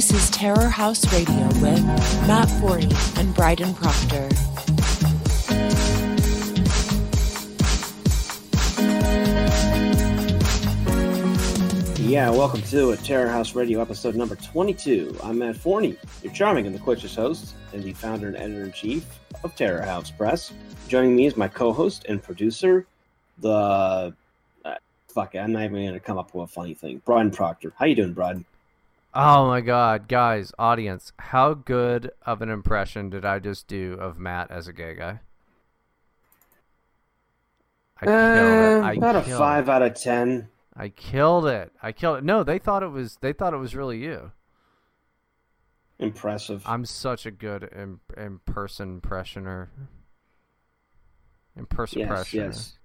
This is Terror House Radio with Matt Forney and Bryden Proctor. Yeah, welcome to a Terror House Radio episode number 22. I'm Matt Forney, your charming and loquacious host, and the founder and editor in chief of Terror House Press. Joining me is my co host and producer, the. Uh, fuck it, I'm not even going to come up with a funny thing. Bryden Proctor. How you doing, Bryden? Oh my god, guys, audience, how good of an impression did I just do of Matt as a gay guy? I killed it. I Uh, about a five it. out of ten. I killed it. I killed it. No, they thought it was they thought it was really you. Impressive. I'm such a good impressioner. In-person yes, impressioner. yes.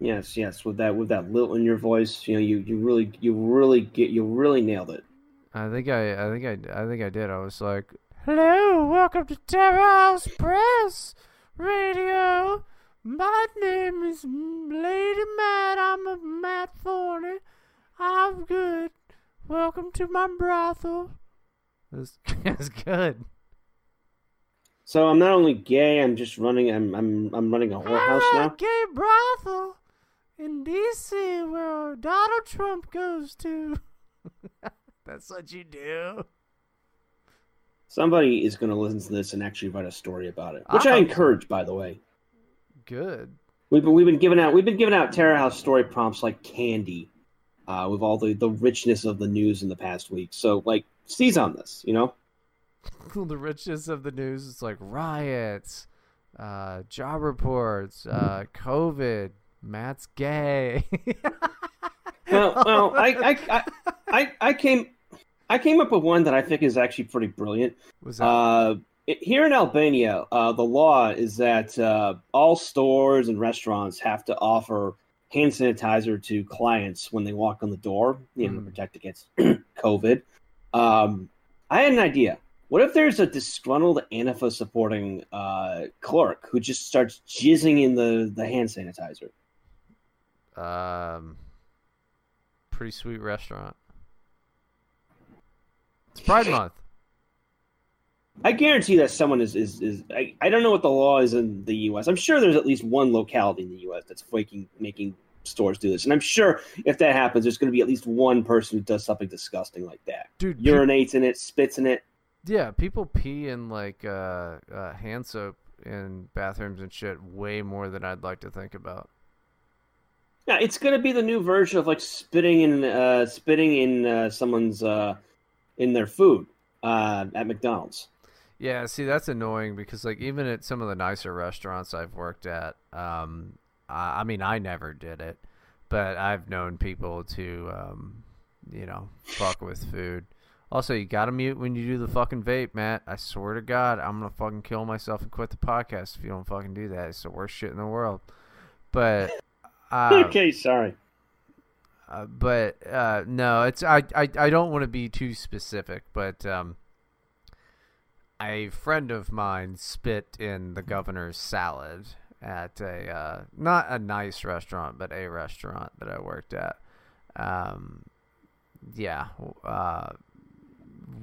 Yes, yes. With that, with that lilt in your voice, you know, you, you really, you really get, you really nailed it. I think I, I think I, I think I did. I was like, "Hello, welcome to Terror House Press Radio. My name is Lady Matt. I'm a Matt Forney. I'm good. Welcome to my brothel." That's it's good. So I'm not only gay, I'm just running. I'm, I'm, I'm running a whorehouse I'm ah, now. gay brothel in D.C. where Donald Trump goes to. That's what you do. Somebody is going to listen to this and actually write a story about it, which I I encourage, by the way. Good. We've been, we've been giving out we've been giving out Terror House story prompts like candy, uh, with all the, the richness of the news in the past week. So like seize on this, you know. the richness of the news is like riots, uh, job reports, uh, COVID, Matt's gay. Well, well, I I, I I came I came up with one that I think is actually pretty brilliant. was that? Uh, it- here in Albania, uh, the law is that uh, all stores and restaurants have to offer hand sanitizer to clients when they walk on the door, you know, to Mhm. protect against COVID. Um, I had an idea. What if there's a disgruntled Antifa supporting uh, clerk who just starts jizzing in the, the hand sanitizer? Um, pretty sweet restaurant. It's Pride Month. I guarantee that someone is is, is I, I don't know what the law is in the U.S. I'm sure there's at least one locality in the U.S. that's making making stores do this, and I'm sure if that happens, there's going to be at least one person who does something disgusting like that, Dude, urinates in it, spits in it. yeah, people pee in like uh, uh, hand soap in bathrooms and shit way more than I'd like to think about. Yeah, it's going to be the new version of like spitting in uh, spitting in uh, someone's uh, in their food uh, at McDonald's. Yeah, see that's annoying because like even at some of the nicer restaurants I've worked at, um, I, I mean I never did it, but I've known people to, um, you know, fuck with food. Also, you gotta mute when you do the fucking vape, Matt. I swear to God, I'm gonna fucking kill myself and quit the podcast if you don't fucking do that. It's the worst shit in the world. But, uh, okay, sorry. uh, but uh, no, it's I I, I don't want to be too specific, but um, a friend of mine spit in the governor's salad at a uh, not a nice restaurant, but a restaurant that I worked at. Um, yeah, uh,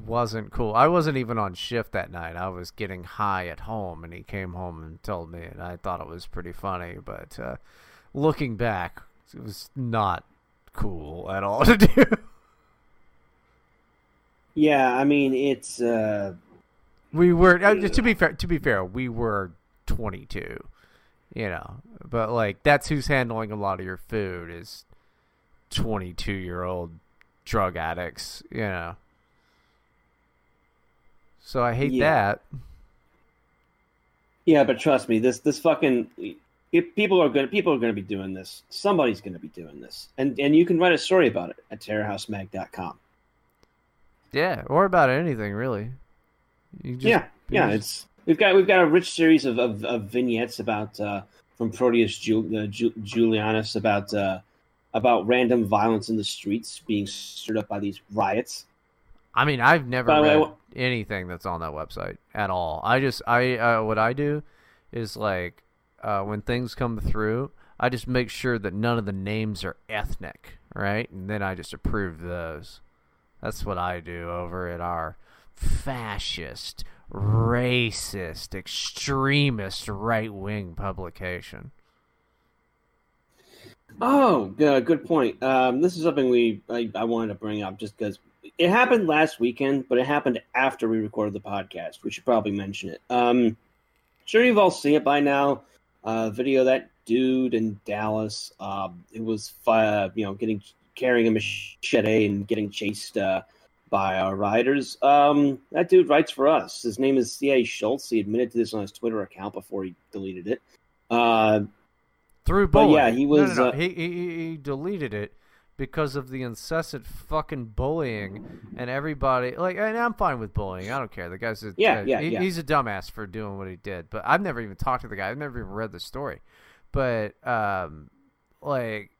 wasn't cool. I wasn't even on shift that night. I was getting high at home, and he came home and told me, and I thought it was pretty funny. But uh, looking back, it was not cool at all to do. Yeah, I mean it's uh, We were uh, to be fair. To be fair, we were 22, you know. But like, that's who's handling a lot of your food is 22 year old drug addicts, you know. So I hate Yeah. that. Yeah, but trust me, this this fucking if people are gonna people are gonna be doing this. Somebody's gonna be doing this, and and you can write a story about it at terrorhousemag.com. Yeah, or about anything really. You just, yeah, yeah, just- it's we've got we've got a rich series of of, of vignettes about uh, from Proteus Ju- uh, Ju- Julianus about uh, about random violence in the streets being stirred up by these riots. I mean, I've never By the way, read anything that's on that website at all. I just I uh, what I do is like uh, when things come through, I just make sure that none of the names are ethnic, right? And then I just approve those. That's what I do over at our fascist, racist, extremist right wing publication. Oh, good, point. Um, this is something we I, I wanted to bring up just because it happened last weekend, but it happened after we recorded the podcast. We should probably mention it. Um, sure, you've all seen it by now. Uh, video that dude in Dallas. Um, it was uh, you know getting carrying a machete and getting chased uh, by our riders. Um, that dude writes for us. His name is C.A. Shoultz. He admitted to this on his Twitter account before he deleted it. Uh, Through bullying. yeah, he was, No, no, no. uh, he, he he deleted it because of the incessant fucking bullying and everybody like. And I'm fine with bullying. I don't care. The guy's a Yeah, uh, yeah, he- yeah. He's a dumbass for doing what he did. But I've never even talked to the guy. I've never even read the story. But um, like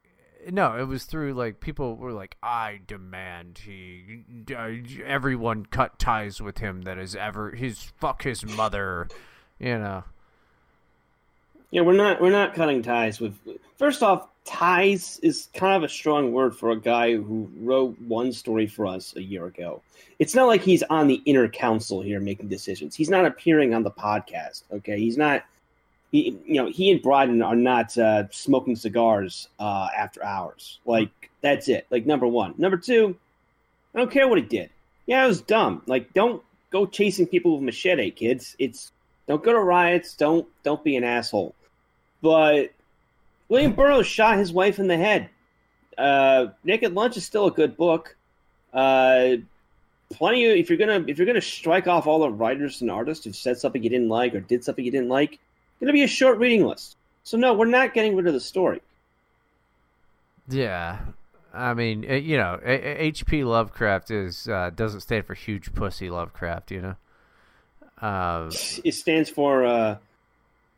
no, it was through like people were like, I demand he, uh, everyone cut ties with him that is ever his fuck his mother, you know. Yeah, we're not we're not cutting ties with. First off, ties is kind of a strong word for a guy who wrote one story for us a year ago. It's not like he's on the inner council here making decisions. He's not appearing on the podcast. Okay, he's not. He, you know, he and Bryden are not uh, smoking cigars uh, after hours. Like that's it. Like number one. Number two, I don't care what he did. Yeah, it was dumb. Like don't go chasing people with machete, kids. It's don't go to riots. Don't don't be an asshole. But William Burroughs shot his wife in the head. Uh, Naked Lunch is still a good book. Uh, plenty of if you're gonna if you're gonna strike off all the writers and artists who said something you didn't like or did something you didn't like, gonna be a short reading list. So no, we're not getting rid of the story. Yeah, I mean, uh, you know, H.P. Lovecraft is uh, doesn't stand for huge pussy Lovecraft, you know. Uh, It stands for uh,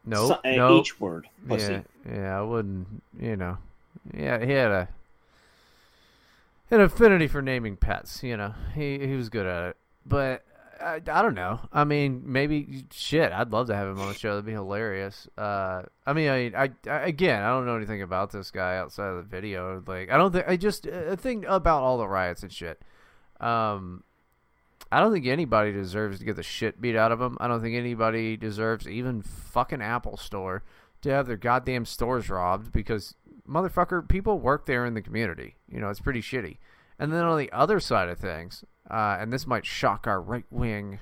no, so- a no, H word. Pussy. yeah, yeah, I wouldn't, you know, yeah, he had a an affinity for naming pets, you know. He he was good at it, but I, I don't know. I mean, maybe shit. I'd love to have him on the show. That'd be hilarious. Uh, I mean, I, I, I again, I don't know anything about this guy outside of the video. Like, I don't think I just a thing about all the riots and shit. Um, I don't think anybody deserves to get the shit beat out of them. I don't think anybody deserves, even fucking Apple Store, to have their goddamn stores robbed because motherfucker, people work there in the community. You know, it's pretty shitty. And then on the other side of things, uh, and this might shock our right wing,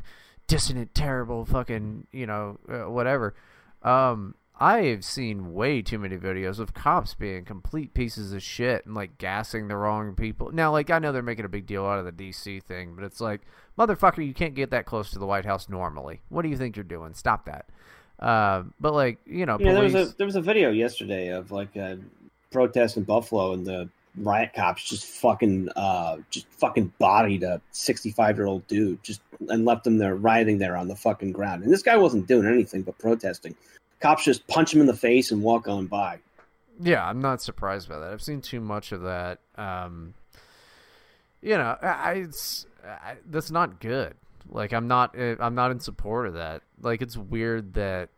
dissonant, terrible, fucking, you know, uh, whatever. Um, I've seen way too many videos of cops being complete pieces of shit and like gassing the wrong people. Now, like I know they're making a big deal out of the DC thing, but it's like, motherfucker, you can't get that close to the White House normally. What do you think you're doing? Stop that. Uh, but like, you know, Yeah, there was a there was a video yesterday of like a protest in Buffalo and the riot cops just fucking uh just fucking bodied a 65 year old dude just and left him there rioting there on the fucking ground and this guy wasn't doing anything but protesting cops just punch him in the face and walk on by Yeah, I'm not surprised by that. I've seen too much of that. Um, you know, I, I- that's not good. Like, I'm not uh, I'm not in support of that. Like, it's weird that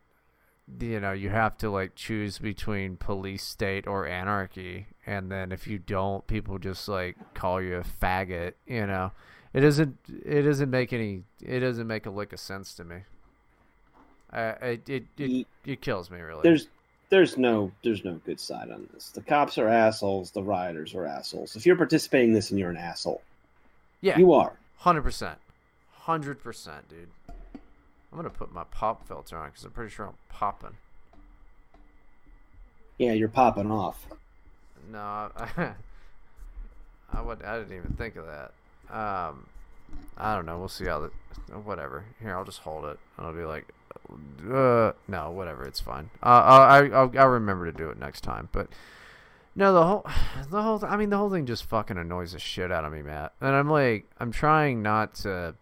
you know you have to like choose between police state or anarchy, and then if you don't, people just like call you a faggot. You know, it doesn't it doesn't make any it doesn't make a lick of sense to me. I it it it, it kills me really. there's there's no there's no good side on this the cops are assholes the rioters are assholes if you're participating in this and you're an asshole yeah, you are Hundred percent, hundred percent, dude. I'm gonna put my pop filter on because I'm pretty sure I'm popping. yeah you're popping off No, I, I would. I didn't even think of that. Um, I don't know. We'll see how the whatever. Here, I'll just hold it. and I'll be like, uh, no, whatever. It's fine. Uh, I, I'll, I'll remember to do it next time. But no, the whole, the whole. I mean, the whole thing just fucking annoys the shit out of me, Matt. And I'm like, I'm trying not to,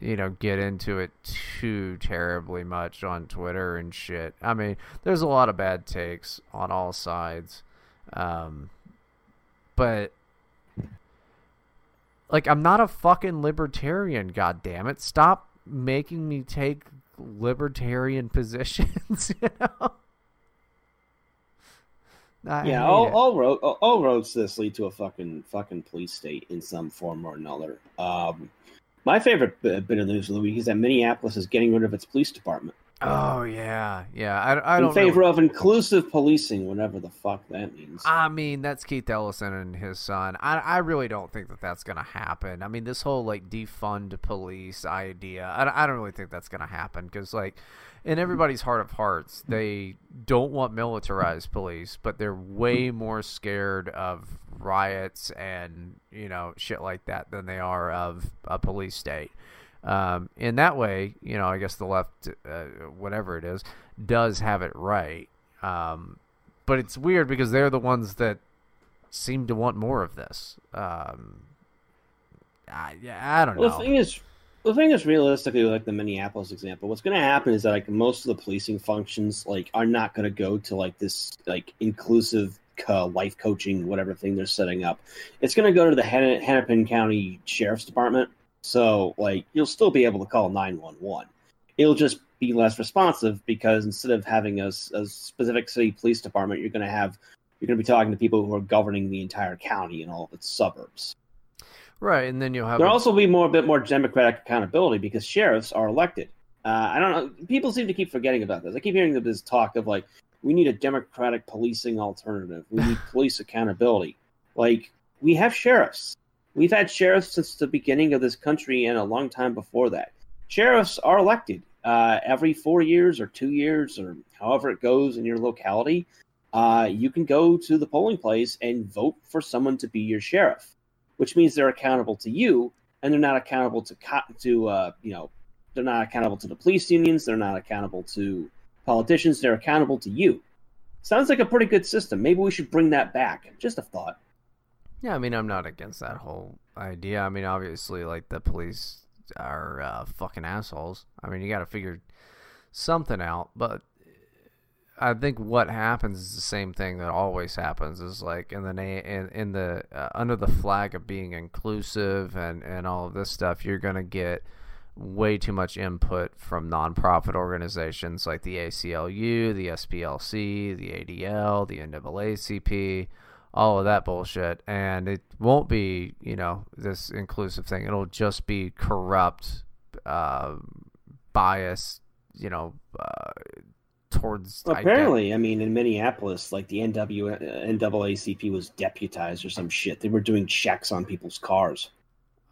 you know, get into it too terribly much on Twitter and shit. I mean, there's a lot of bad takes on all sides. Um, but like, I'm not a fucking libertarian. God damn it! Stop making me take libertarian positions. You know. I yeah, all all, road, all roads to this lead to a fucking fucking police state in some form or another. Um, my favorite bit, of news of the week is that Minneapolis is getting rid of its police department Oh yeah, yeah. I, I in don't favor know. of inclusive policing, whatever the fuck that means. I mean, that's Keith Ellison and his son. I, I really don't think that that's going to happen. I mean, this whole like defund police idea, I, I don't really think that's going to happen because, like, in everybody's heart of hearts, they don't want militarized police, but they're way more scared of riots and, you know, shit like that than they are of a police state. Um, in that way, you know, I guess the left, uh, whatever it is, does have it right. Um, but it's weird because they're the ones that seem to want more of this. Um, I, yeah, I don't Well, know. the thing is, the thing is, realistically, like the Minneapolis example, what's going to happen is that like most of the policing functions like are not going to go to like this like inclusive uh, life coaching whatever thing they're setting up. It's going to go to the Hen- Hennepin County Sheriff's Department. So like you'll still be able to call nine one one. It'll just be less responsive because instead of having a specific city police department, you're going to have you're going to be talking to people who are governing the entire county and all of its suburbs. right, and then you'll have There'll a- also be more, a bit more democratic accountability because sheriffs are elected. Uh, I don't know. People seem to keep forgetting about this. I keep hearing this talk of like, we need a democratic policing alternative. We need police accountability. Like, we have sheriffs. We've had sheriffs since the beginning of this country and a long time before that. Sheriffs are elected uh, every four years or two years or however it goes in your locality. Uh, you can go to the polling place and vote for someone to be your sheriff which means they're accountable to you and they're not accountable to co- to uh, you know they're not accountable to the police unions they're not accountable to politicians they're accountable to you sounds like a pretty good system maybe we should bring that back just a thought Yeah, I mean, I'm not against that whole idea. I mean, obviously, like the police are uh, fucking assholes. I mean, you got to figure something out. But I think what happens is the same thing that always happens. Is like in the na- in, in the uh, under the flag of being inclusive and and all of this stuff, you're gonna get way too much input from nonprofit organizations like the ACLU, the SPLC, the ADL, the NAACP, all of that bullshit. And it won't be, you know, this inclusive thing. It'll just be corrupt, uh, bias, you know, uh, towards. well, apparently i mean in minneapolis like the NW, uh, naacp was deputized or some shit they were doing checks on people's cars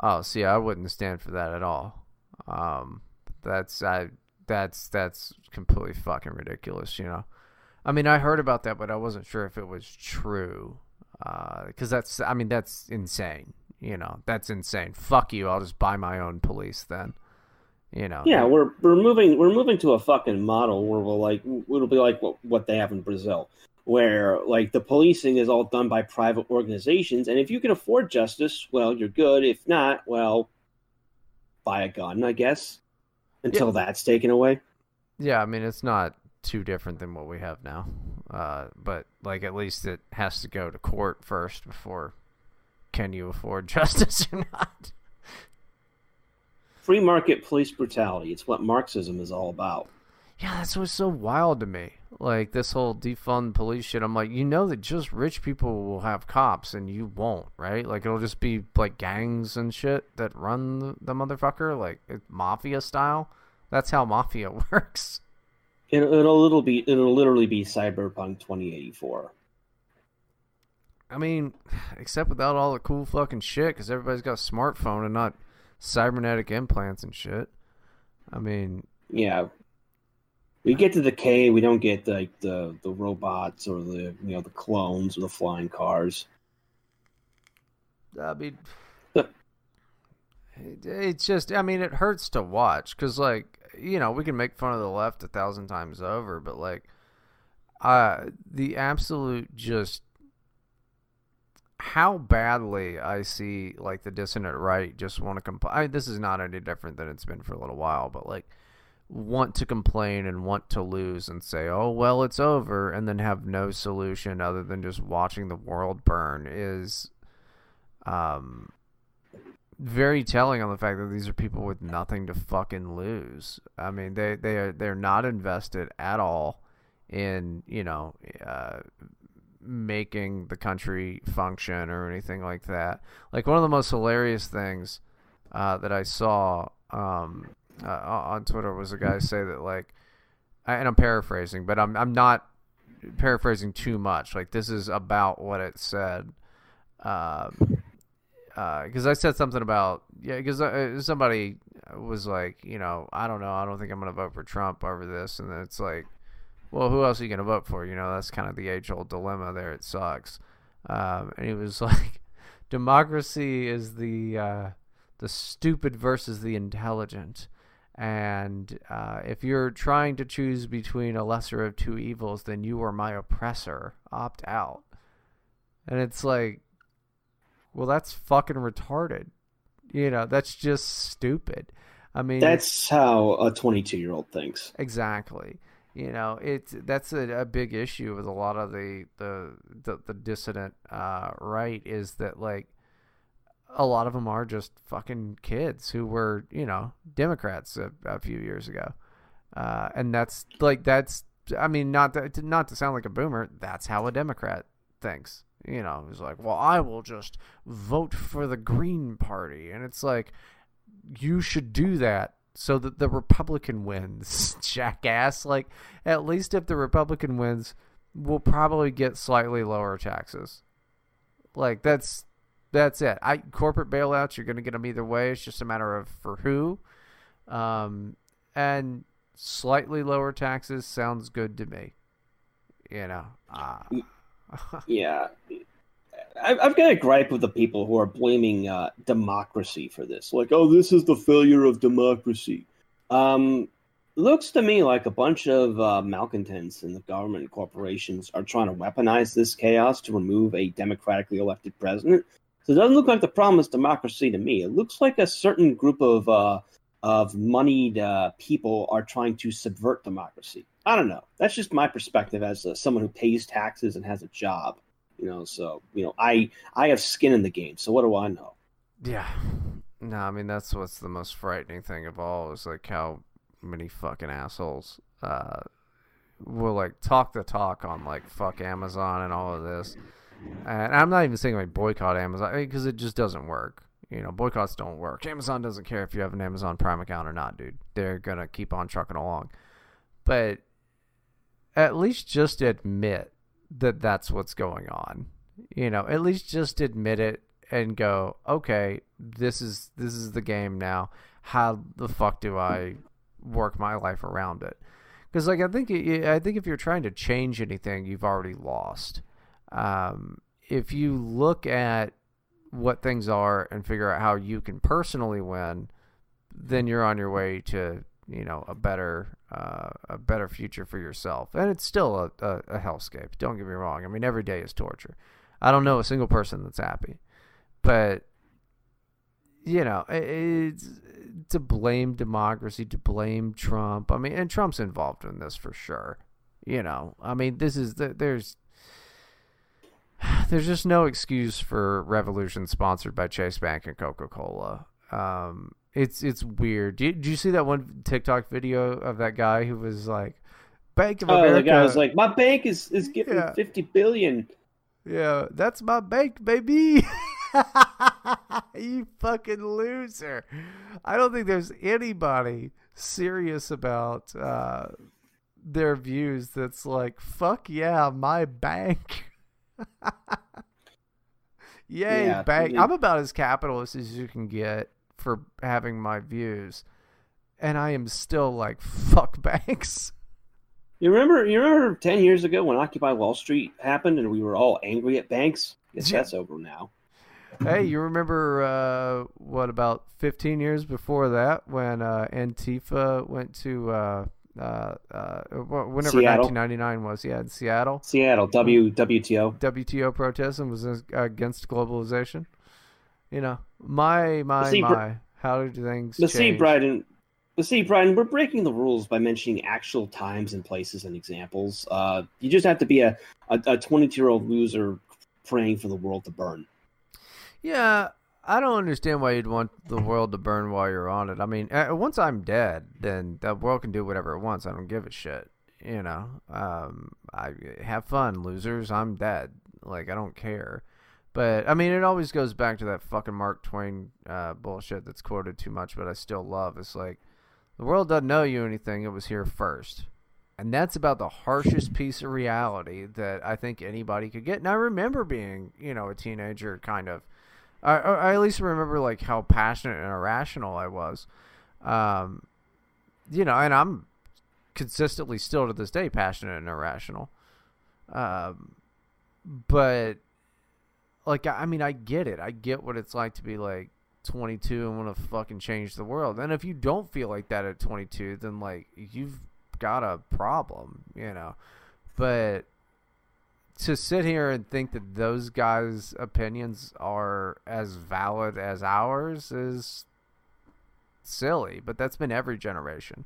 Oh, see, I wouldn't stand for that at all. Um, that's I that's that's completely fucking ridiculous. You know, I mean, I heard about that, but I wasn't sure if it was true. Uh, because that's I mean that's insane. You know, that's insane. Fuck you. I'll just buy my own police then. You know. yeah we're we're moving we're moving to a fucking model where we'll like it'll be like what, what they have in brazil where like the policing is all done by private organizations and if you can afford justice well you're good if not well buy a gun i guess until that's taken away Yeah, I mean it's not too different than what we have now, uh, but like at least it has to go to court first before can you afford justice or not. free market police brutality it's what marxism is all about Yeah, that's what's so wild to me. Like this whole defund police shit. I'm like, you know that just rich people will have cops and you won't, right? Like it'll just be like gangs and shit that run the, the motherfucker, like mafia style. That's how mafia works. It, it'll little be it'll literally be cyberpunk 2084 I mean, except without all the cool fucking shit, because everybody's got a smartphone and not cybernetic implants and shit. I mean, yeah we get to the K, we don't get like the the robots or the you know the clones or the flying cars. I mean, it, it's just, I mean, it hurts to watch because, like, you know, we can make fun of the left a thousand times over, but like, uh, the absolute just how badly I see like the dissonant right just want to complain. This is not any different than it's been for a little while, but like want to complain and want to lose and say, "Oh well, it's over," and then have no solution other than just watching the world burn is um very telling on the fact that these are people with nothing to fucking lose. I mean, they they are they're not invested at all in you know uh, making the country function or anything like that. Like one of the most hilarious things uh, that I saw um, uh, on Twitter was a guy say that like, and I'm paraphrasing, but I'm I'm not paraphrasing too much. Like this is about what it said. Because uh, I said something about yeah, because uh, somebody was like, you know, I don't know, I don't think I'm gonna vote for Trump over this, and it's like, well, who else are you gonna vote for? You know, that's kind of the age old dilemma there. It sucks. Um, and he was like, democracy is the uh, the stupid versus the intelligent. And uh, if you're trying to choose between a lesser of two evils, then you are my oppressor. Opt out. And it's like, well, that's fucking retarded. You know, that's just stupid. I mean, that's how a 22 year old thinks. Exactly. You know, it's that's a, a big issue with a lot of the the the, the dissident uh, right is that like a lot of them are just fucking kids who were you know Democrats a, a few years ago, uh, and that's like that's I mean not to, not to sound like a boomer, that's how a Democrat thinks. You know, he's like, well, I will just vote for the Green Party. And it's like, you should do that so that the Republican wins, jackass. Like, at least if the Republican wins, we'll probably get slightly lower taxes. Like, that's that's it. I corporate bailouts, you're going to get them either way. It's just a matter of for who. Um, and slightly lower taxes sounds good to me. You know. Uh, yeah, I've got a gripe with the people who are blaming uh, democracy for this. Like, oh, this is the failure of democracy. Um, looks to me like a bunch of uh, malcontents in the government and corporations are trying to weaponize this chaos to remove a democratically elected president. So it doesn't look like the problem is democracy to me. It looks like a certain group of uh, of moneyed uh, people are trying to subvert democracy. I don't know. That's just my perspective as uh, someone who pays taxes and has a job. You know, so you know, I I have skin in the game. So what do I know? Yeah. No, I mean that's what's the most frightening thing of all is like how many fucking assholes uh, will like talk the talk on like fuck Amazon and all of this. And I'm not even saying like boycott Amazon because I mean, it just doesn't work. You know, boycotts don't work. Amazon doesn't care if you have an Amazon Prime account or not, dude. They're gonna keep on trucking along. But at least just admit that that's what's going on. You know, at least just admit it and go, okay, this is this is the game now. How the fuck do I work my life around it? Because like I think I think if you're trying to change anything, you've already lost. Um, if you look at what things are and figure out how you can personally win, then you're on your way to you know a better uh, a better future for yourself. And it's still a, a, a hellscape. Don't get me wrong. I mean, every day is torture. I don't know a single person that's happy, but you know, it's to blame democracy, to blame Trump. I mean, and Trump's involved in this for sure. You know, I mean, this is the, there's there's just no excuse for revolution sponsored by Chase Bank and Coca Cola. Um, it's it's weird. Did, did you see that one TikTok video of that guy who was like, Bank of oh, America? the guy was like, my bank is is giving yeah. fifty billion. Yeah, that's my bank, baby. you fucking loser. I don't think there's anybody serious about uh, their views that's like, fuck yeah, my bank. Yay, yeah, bank. I'm about as capitalist as you can get for having my views, and I am still like fuck banks. You remember? You remember ten years ago when Occupy Wall Street happened, and we were all angry at banks. Guess yeah. that's over now. hey, you remember uh, what about 15 years before that when uh, Antifa went to uh, uh, uh, whenever Seattle. 1999 was, yeah, in Seattle. Seattle, W WTO. WTO protest and was against globalization. You know, my my see, my. How do things? But see, Bryden. But see, Bryden, we're breaking the rules by mentioning actual times and places and examples. Uh, you just have to be a a 22 year old loser praying for the world to burn. Yeah, I don't understand why you'd want the world to burn while you're on it. I mean, once I'm dead, then the world can do whatever it wants. I don't give a shit. You know, um, I have fun, losers. I'm dead. Like I don't care. But I mean, it always goes back to that fucking Mark Twain uh, bullshit that's quoted too much, but I still love. It's like the world doesn't know you anything; it was here first, and that's about the harshest piece of reality that I think anybody could get. And I remember being, you know, a teenager, kind of. I, I at least remember like how passionate and irrational I was. Um, you know, and I'm consistently still to this day passionate and irrational. Um, but like I mean, I get it. I get what it's like to be like 22 and want to fucking change the world. And if you don't feel like that at 22, then like you've got a problem, you know. But to sit here and think that those guys' opinions are as valid as ours is silly. But that's been every generation.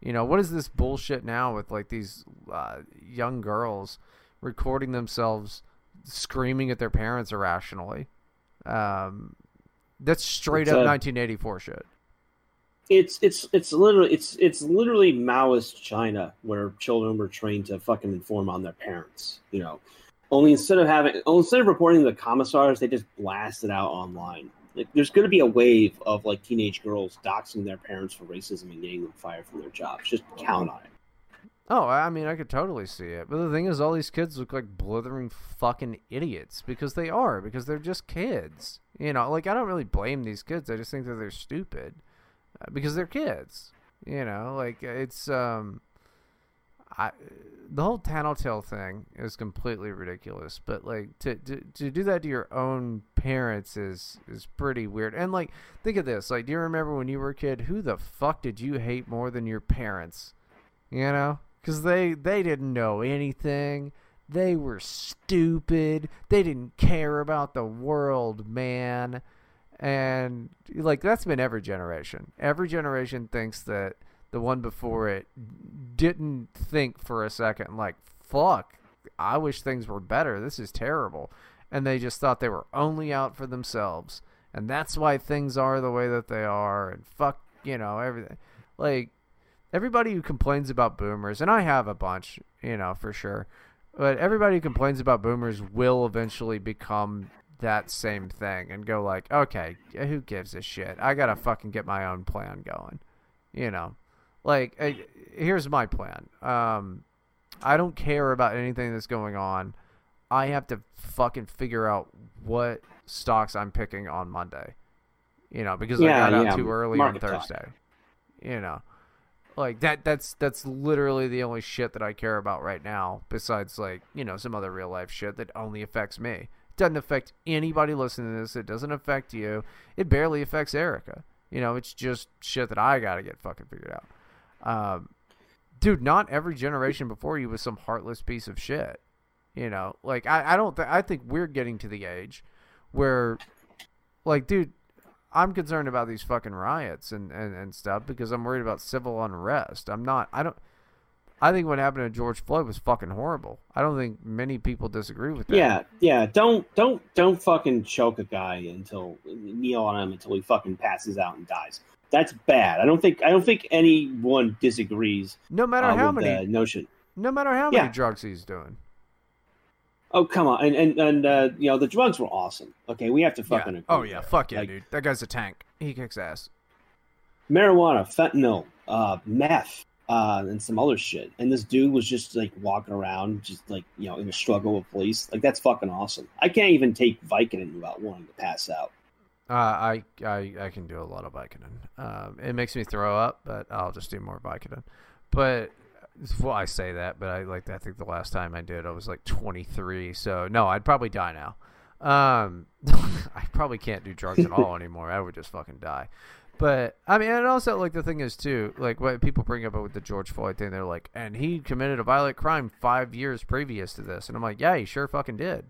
You know, what is this bullshit now with like these uh, young girls recording themselves screaming at their parents irrationally? Um, that's straight It's, up uh, 1984 shit. It's it's it's literally it's it's literally Maoist China where children were trained to fucking inform on their parents. You know, only instead of having instead of reporting to the commissars, they just blast it out online. Like, there's going to be a wave of like teenage girls doxing their parents for racism and getting them fired from their jobs. Just count on it. Oh, I mean, I could totally see it. But the thing is, all these kids look like blithering fucking idiots because they are, because they're just kids. You know, like, I don't really blame these kids. I just think that they're stupid because they're kids. You know, like, it's, um, I, the whole tattletale thing is completely ridiculous. But, like, to, to, to do that to your own parents is, is pretty weird. And, like, think of this. Like, do you remember when you were a kid, who the fuck did you hate more than your parents? You know? because they they didn't know anything. They were stupid. They didn't care about the world, man. And like that's been every generation. Every generation thinks that the one before it didn't think for a second like fuck, I wish things were better. This is terrible. And they just thought they were only out for themselves. And that's why things are the way that they are and fuck, you know, everything. Like everybody who complains about boomers, and I have a bunch, you know, for sure, but everybody who complains about boomers will eventually become that same thing and go like, okay, who gives a shit? I gotta fucking get my own plan going, you know. Like, uh, here's my plan. Um, I don't care about anything that's going on. I have to fucking figure out what stocks I'm picking on Monday. You know, because Yeah, I got yeah, out too early on market time. Thursday. You know. Like that that's that's literally the only shit that I care about right now, besides like, you know, some other real life shit that only affects me. Doesn't affect anybody listening to this. It doesn't affect you. It barely affects Erica. You know, it's just shit that I gotta get fucking figured out. Um, dude, not every generation before you was some heartless piece of shit. You know, like I, I don't th- I think we're getting to the age where, like, dude, I'm concerned about these fucking riots and, and, and stuff because I'm worried about civil unrest. I'm not. I don't. I think what happened to George Floyd was fucking horrible. I don't think many people disagree with that. Yeah, yeah. Don't don't don't fucking choke a guy until kneel on him until he fucking passes out and dies. That's bad. I don't think I don't think anyone disagrees No matter uh, how with many, the notion. no matter how Yeah. many drugs he's doing. Oh come on, and and and uh, you know the drugs were awesome. Okay, we have to fucking. Yeah. agree Oh yeah, fuck yeah, Like, dude. That guy's a tank. He kicks ass. marijuana, fentanyl, uh, meth, uh, and some other shit. And this dude was just like walking around, just like you know, in a struggle with police. Like that's fucking awesome. I can't even take Vicodin without wanting to pass out. Uh, I, I I can do a lot of Vicodin. Um, it makes me throw up, but I'll just do more Vicodin. But well, I say that, but I like I think the last time I did, I was like 23. So no, I'd probably die now. Um, I probably can't do drugs at all anymore. I would just fucking die. But I mean, and also like the thing is too, like what people bring up with the George Floyd thing, they're like, and he committed a violent crime five years previous to this, and I'm like, yeah, he sure fucking did.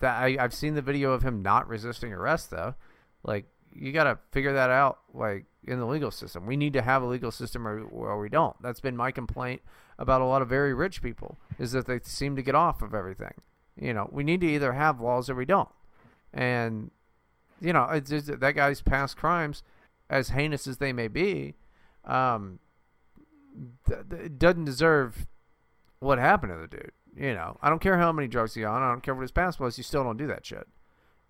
That I, I've seen the video of him not resisting arrest though. Like you got to figure that out like in the legal system. We need to have a legal system or, or we don't. That's been my complaint about a lot of very rich people is that they seem to get off of everything. You know, we need to either have laws or we don't. And you know, it's just, that guy's past crimes, as heinous as they may be, um, th- th- doesn't deserve what happened to the dude. You know, I don't care how many drugs he's on. I don't care what his past was. You still don't do that shit.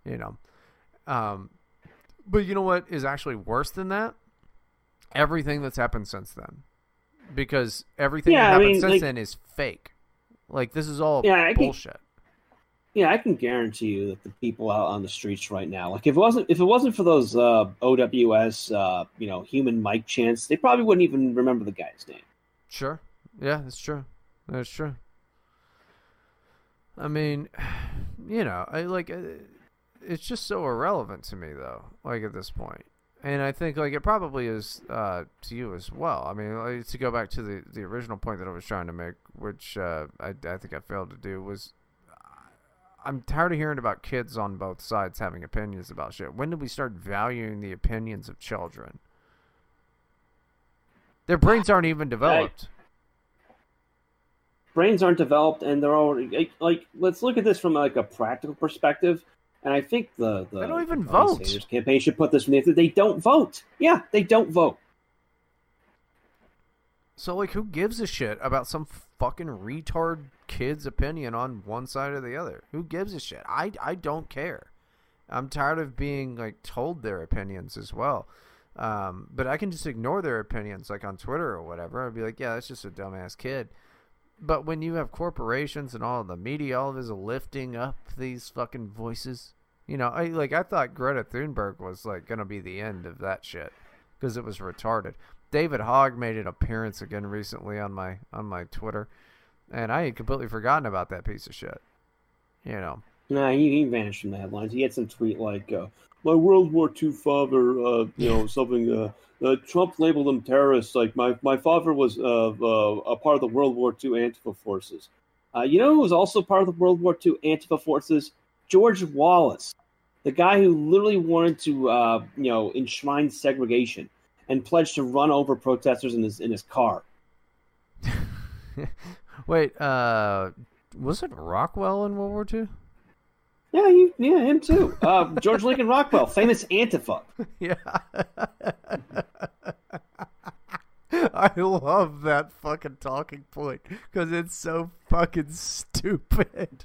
You know, um, but you know what is actually worse than that? Everything that's happened since then, because everything Yeah, that I happened mean, since like- then is fake. Like this is all Yeah, I bullshit. Yeah, I can guarantee you that the people out on the streets right now, like if it wasn't if it wasn't for those uh, OWS, uh, you know, human mic chants, they probably wouldn't even remember the guy's name. Sure. Yeah, that's true. That's true. I mean, you know, I like uh, it's just so irrelevant to me though. Like at this point, and I think like it probably is uh, to you as well. I mean, like, to go back to the the original point that I was trying to make, which uh, I I think I failed to do was. I'm tired of hearing about kids on both sides having opinions about shit. When did we start valuing the opinions of children? Their brains aren't even developed. Brains aren't developed, and they're already like, like let's look at this from like a practical perspective. And I think the the They don't even vote. Sanders campaign should put this the they don't vote. Yeah, they don't vote. So like, who gives a shit about some fucking retard kid's opinion on one side or the other? Who gives a shit? I I don't care. I'm tired of being like told their opinions as well. Um, but I can just ignore their opinions, like on Twitter or whatever. I'd be like, yeah, that's just a dumbass kid. But when you have corporations and all the media, all of it is lifting up these fucking voices. You know, I like I thought Greta Thunberg was like gonna be the end of that shit because it was retarded. David Hogg made an appearance again recently on my on my Twitter, and I had completely forgotten about that piece of shit. You know, Nah, he, he vanished from the headlines. He had some tweet like, uh, "My World War II father, uh, you know, something." Uh, uh, Trump labeled them terrorists. Like my my father was uh, uh, a part of the World War II Antifa forces. Uh, you know who was also part of the World War II Antifa forces? George Wallace, the guy who literally wanted to, uh, you know, enshrine segregation and pledged to run over protesters in his in his car. wait, uh, was it Rockwell in World War II? Yeah, he, yeah, him too. Uh, George Lincoln Rockwell, famous Antifa. Yeah. I love that fucking talking point because it's so fucking stupid.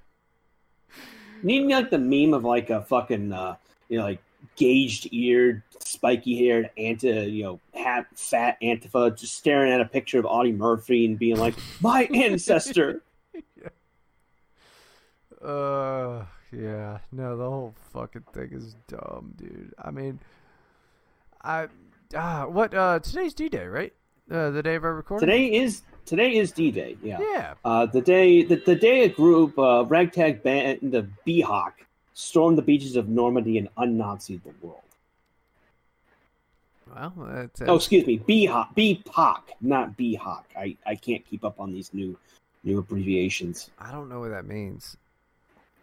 Need me like the meme of like a fucking uh, you know like gauged eared, spiky haired anti you know hat fat Antifa just staring at a picture of Audie Murphy and being like, My ancestor. yeah. Uh, yeah. No, the whole fucking thing is dumb, dude. I mean, I ah, what? Uh, today's D Day, right? Uh, the day of our recording. Today is today is D Day, yeah. Yeah. Uh, the day the, the day a group uh, ragtag band the Beehawk stormed the beaches of Normandy and unnazied the world. Well, that's, Oh, excuse me, Beehawk, Beepock, not Beehawk. I, I can't keep up on these new new abbreviations. I don't know what that means.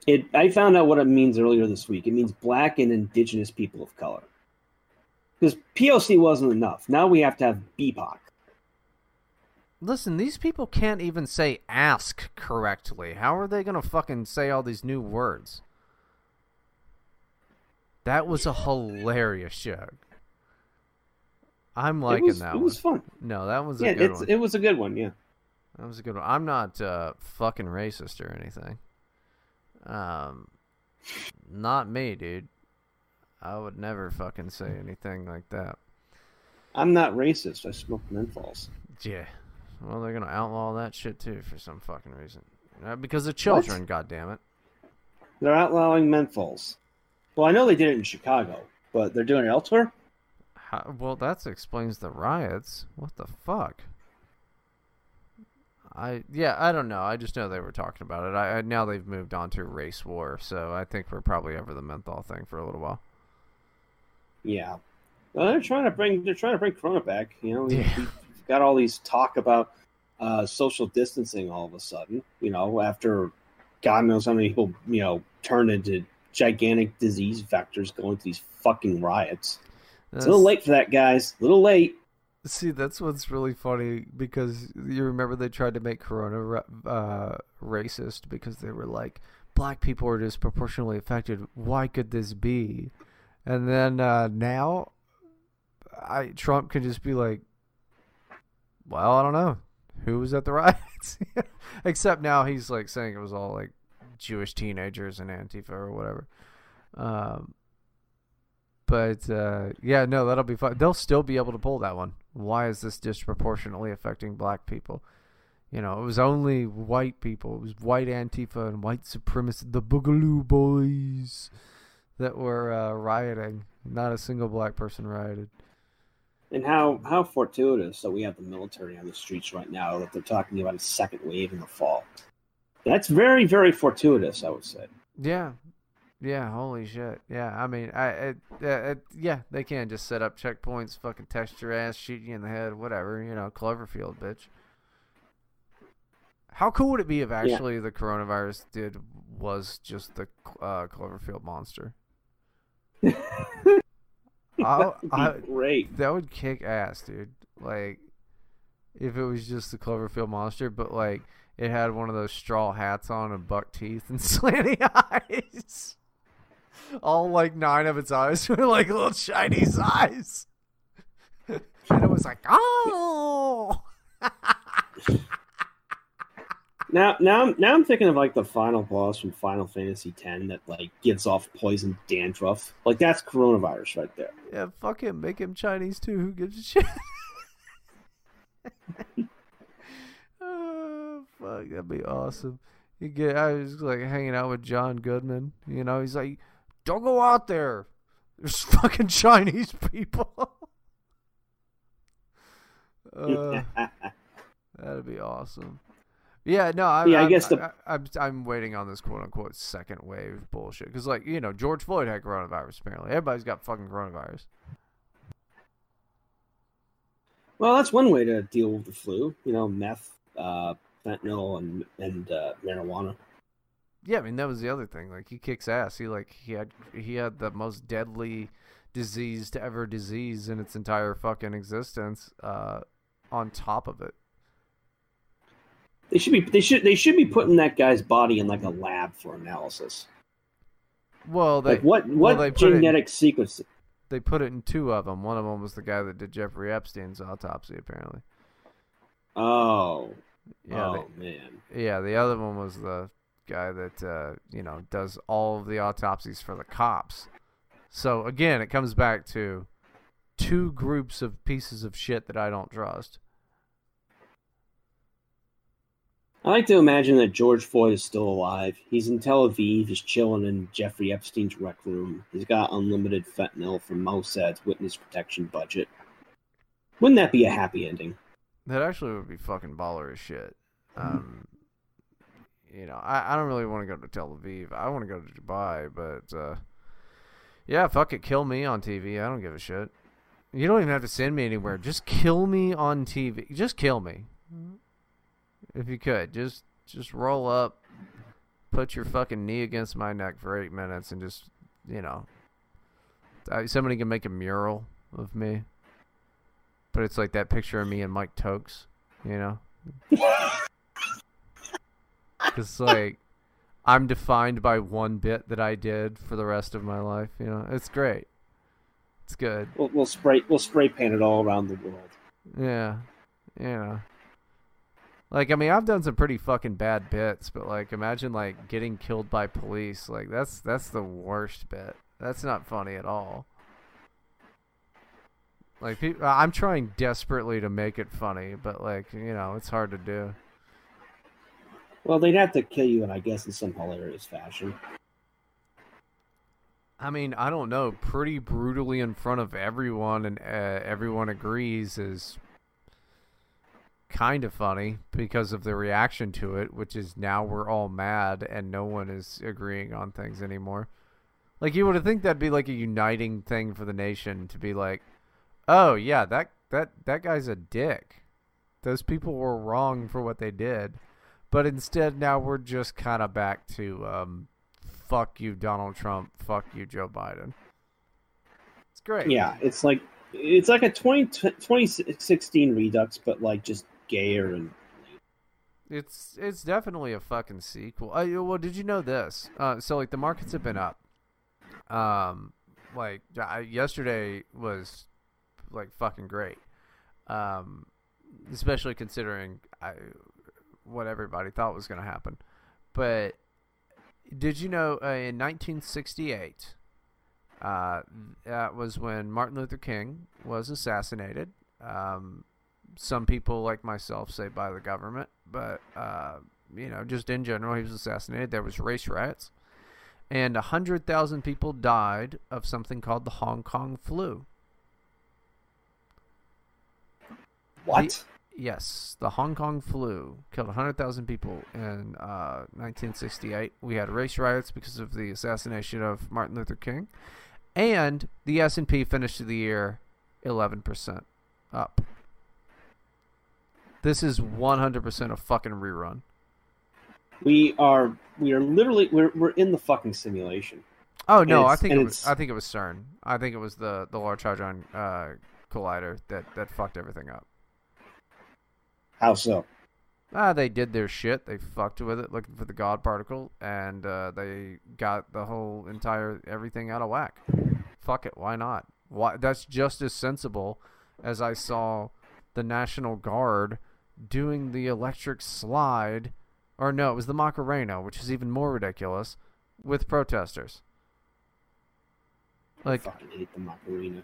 It I found out what it means earlier this week. It means black and indigenous people of color. Because POC wasn't enough. Now we have to have BPOC. Listen, these people can't even say ask correctly. How are they going to fucking say all these new words? That was a hilarious joke. I'm liking it was, that it one. was fun. No, that was a Yeah, good it's, one. it was a good one. Yeah. That was a good one. I'm not uh, fucking racist or anything. Um, not me, dude. I would never fucking say anything like that. I'm not racist. I smoke menthols. Yeah. Well, they're gonna outlaw that shit too for some fucking reason. Uh, because of children, God damn it. They're outlawing menthols. Well, I know they did it in Chicago, but they're doing it elsewhere. How, well, that explains the riots. What the fuck? I yeah, I don't know. I just know they were talking about it. I, I now they've moved on to race war, so I think we're probably over the menthol thing for a little while. Yeah. Well, they're trying to bring they're trying to bring Corona back. You know, we- Yeah. we've got all these talk about uh, social distancing all of a sudden. You know, after God knows how many people you know turned into gigantic disease vectors going to these fucking riots. It's a little late for that, guys. A little late. See, that's what's really funny because you remember they tried to make Corona uh, racist because they were like, black people are disproportionately affected. Why could this be? And then uh, now, I Trump can just be like, well, I don't know. who was at the riots. Except now he's like saying it was all like Jewish teenagers and Antifa or whatever. Um, but uh, yeah, no, that'll be fun. They'll still be able to pull that one. Why is this disproportionately affecting black people? You know, it was only white people. It was white Antifa and white supremacists, the Boogaloo Boys, that were uh, rioting. Not a single black person rioted. And how how fortuitous that we have the military on the streets right now that they're talking about a second wave in the fall. That's very very fortuitous, I would say. Yeah, yeah. Holy shit. Yeah. I mean, I it, it, yeah, they can just set up checkpoints, fucking test your ass, shoot you in the head, whatever. You know, Cloverfield, bitch. How cool would it be if actually yeah. the coronavirus did was just the uh, Cloverfield monster? I, I, great. That would kick ass, dude. Like, if it was just the Cloverfield monster, but like it had one of those straw hats on and buck teeth and slanty eyes. All like nine of its eyes were like little Chinese eyes. and it was like, oh. Now, now, now I'm thinking of like the final boss from Final Fantasy X that like gives off poison dandruff. Like that's coronavirus right there. Yeah, fuck him. Make him Chinese too. Who gives a shit? Fuck, that'd be awesome. You get, I was like hanging out with John Goodman. You know, he's like, "Don't go out there. There's fucking Chinese people." uh, that'd be awesome. Yeah, no, I, yeah, I, I guess the I, am I'm waiting on this quote unquote second wave bullshit because like you know George Floyd had coronavirus apparently everybody's got fucking coronavirus. Well, that's one way to deal with the flu. You know, meth, uh, fentanyl, and and uh, marijuana. Yeah, I mean that was the other thing. Like he kicks ass. He like he had he had the most deadly disease to ever disease in its entire fucking existence. Uh, on top of it. They should be they should they should be putting that guy's body in like a lab for analysis. Well, they like what what well, genetic sequence? They put it in two of them. One of them was the guy that did Jeffrey Epstein's autopsy, apparently. Oh, yeah, oh they, man. Yeah, the other one was the guy that uh, you know does all of the autopsies for the cops. So again, it comes back to two groups of pieces of shit that I don't trust. I like to imagine that George Floyd is still alive. He's in Tel Aviv. He's chilling in Jeffrey Epstein's rec room. He's got unlimited fentanyl from Mossad's witness protection budget. Wouldn't that be a happy ending? That actually would be fucking baller as shit. Um, you know, I, I don't really want to go to Tel Aviv. I want to go to Dubai, but uh, yeah, fuck it, kill me on TV. I don't give a shit. You don't even have to send me anywhere. Just kill me on TV. Just kill me if you could, just just roll up, put your fucking knee against my neck for eight minutes, and just you know, somebody can make a mural of me, but it's like that picture of me and Mike Tokes, you know, because like I'm defined by one bit that I did for the rest of my life. You know, it's great. It's good. We'll, we'll spray we'll spray paint it all around the world. Yeah, yeah. Like, I mean, I've done some pretty fucking bad bits, but like, imagine like getting killed by police. Like, that's that's the worst bit. That's not funny at all. Like, people, I'm trying desperately to make it funny, but like, you know, it's hard to do. Well, they'd have to kill you, and I guess in some hilarious fashion. I mean, I don't know. Pretty brutally in front of everyone, and uh, everyone agrees is kind of funny because of the reaction to it, which is now we're all mad and no one is agreeing on things anymore. Like you would have think that'd be like a uniting thing for the nation to be like, "Oh yeah, that that that guy's a dick. Those people were wrong for what they did." But instead now we're just kind of back to um fuck you Donald Trump, fuck you Joe Biden. It's great. Yeah, it's like it's like a 20, 2016 redux but like just gayer and it's it's definitely a fucking sequel. Uh, well, did you know this? Uh, so like the markets have been up. Um, like I, yesterday was like fucking great. Um, especially considering I, what everybody thought was going to happen. But did you know uh, in 1968, uh, that was when Martin Luther King was assassinated. Um, some people, like myself, say by the government, but uh, you know, just in general, he was assassinated. There was race riots, and hundred thousand people died of something called the Hong Kong flu. What? The, yes, the Hong Kong flu killed 100,000 people in uh, 1968. We had race riots because of the assassination of Martin Luther King, and the S&P finished the year 11% up. This is 100% a fucking rerun. We are we are literally we're we're in the fucking simulation. Oh no, I think it was I think it was CERN. I think it was the the Large Hadron uh, Collider that that fucked everything up. How so? Ah, they did their shit. They fucked with it, looking for the God particle, and uh, they got the whole entire everything out of whack. Fuck it, why not? Why? That's just as sensible as I saw the National Guard doing the electric slide or no, it was the Macarena, which is even more ridiculous, with protesters. Like, I fucking hate the Macarena.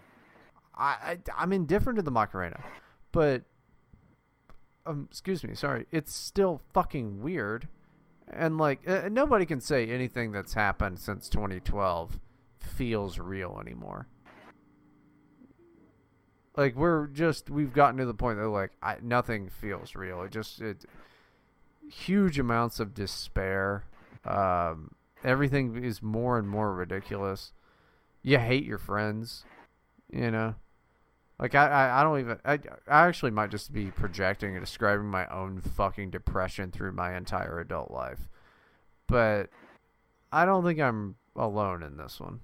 I, I am indifferent to the Macarena, but um, excuse me, sorry, it's still fucking weird, and like uh, nobody can say anything that's happened since 2012 feels real anymore. Like we're just we've gotten to the point that like I, nothing feels real. It just it huge amounts of despair. Um, everything is more and more ridiculous. You hate your friends, you know. Like I, I, I don't even. I, I actually might just be projecting and describing my own fucking depression through my entire adult life, but I don't think I'm alone in this one.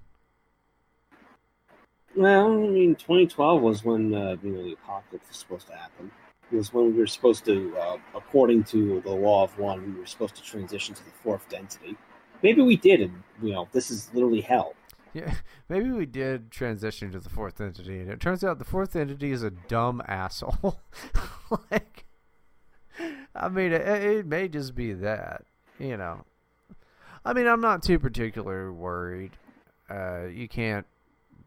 Well, I mean, 2012 was when uh, you know the apocalypse was supposed to happen was when we were supposed to, uh, according to the law of one, we were supposed to transition to the fourth density. Maybe we did, and you know, this is literally hell. Yeah, maybe we did transition to the fourth entity, and it turns out the fourth entity is a dumb asshole. like, I mean, it, it may just be that, you know. I mean, I'm not too particularly worried. Uh, you can't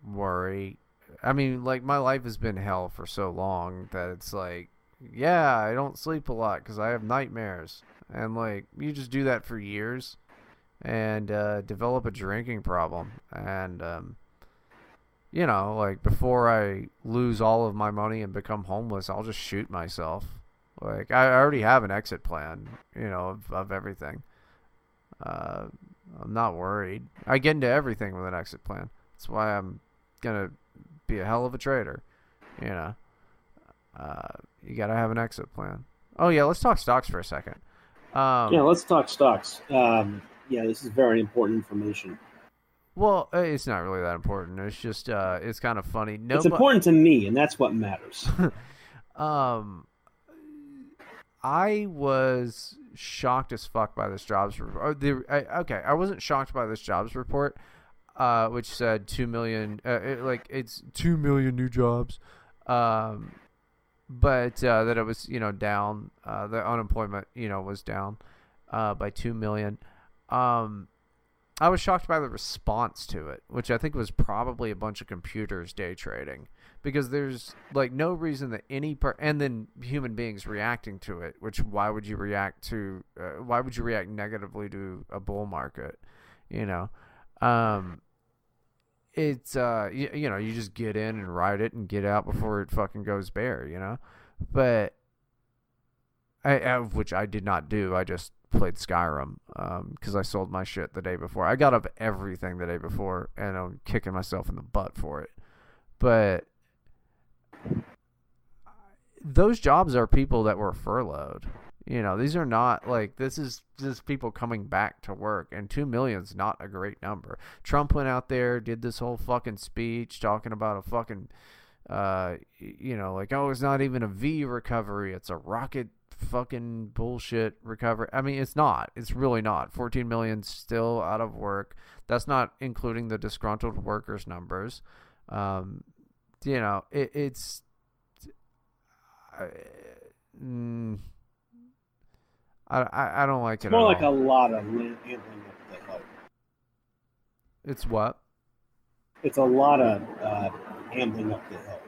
worry. I mean, like my life has been hell for so long that it's like yeah, I don't sleep a lot because I have nightmares. And like, you just do that for years and uh, develop a drinking problem. And, um, you know, like before I lose all of my money and become homeless, I'll just shoot myself. Like, I already have an exit plan, you know, of, of everything. Uh, I'm not worried. I get into everything with an exit plan. That's why I'm going to be a hell of a trader, you know. Uh, you gotta have an exit plan. Oh yeah, let's talk stocks for a second. Um, yeah, let's talk stocks. Um, yeah, this is very important information. Well, uh, it's not really that important. It's just uh, it's kind of funny. No, it's important to me, and that's what matters. um, I was shocked as fuck by this jobs report. The, I, okay, I wasn't shocked by this jobs report, uh, which said two million. Uh, it, like it's two million new jobs. Um, but uh, that it was you know down. Uh, the unemployment you know was down uh, by two million. Um, I was shocked by the response to it, which I think was probably a bunch of computers day trading because there's like no reason that any part and then human beings reacting to it. Which why would you react to? Uh, why would you react negatively to a bull market? You know. Um, it's uh you, you know you just get in and ride it and get out before it fucking goes bare you know but I, of which I did not do I just played Skyrim because um, I sold my shit the day before. I got up everything the day before and I'm kicking myself in the butt for it. But those jobs are people that were furloughed. You know, these are not like this is just people coming back to work, and two million's not a great number. Trump went out there, did this whole fucking speech talking about a fucking, uh, you know, like oh, it's not even a V recovery, it's a rocket fucking bullshit recovery. I mean, it's not. It's really not. 14 million still out of work. That's not including the disgruntled workers numbers. Um, you know, it, it's mm, I, I I don't like it. It's it. more like a lot of handling of the help. It's what? It's a lot of uh, handling up the hill.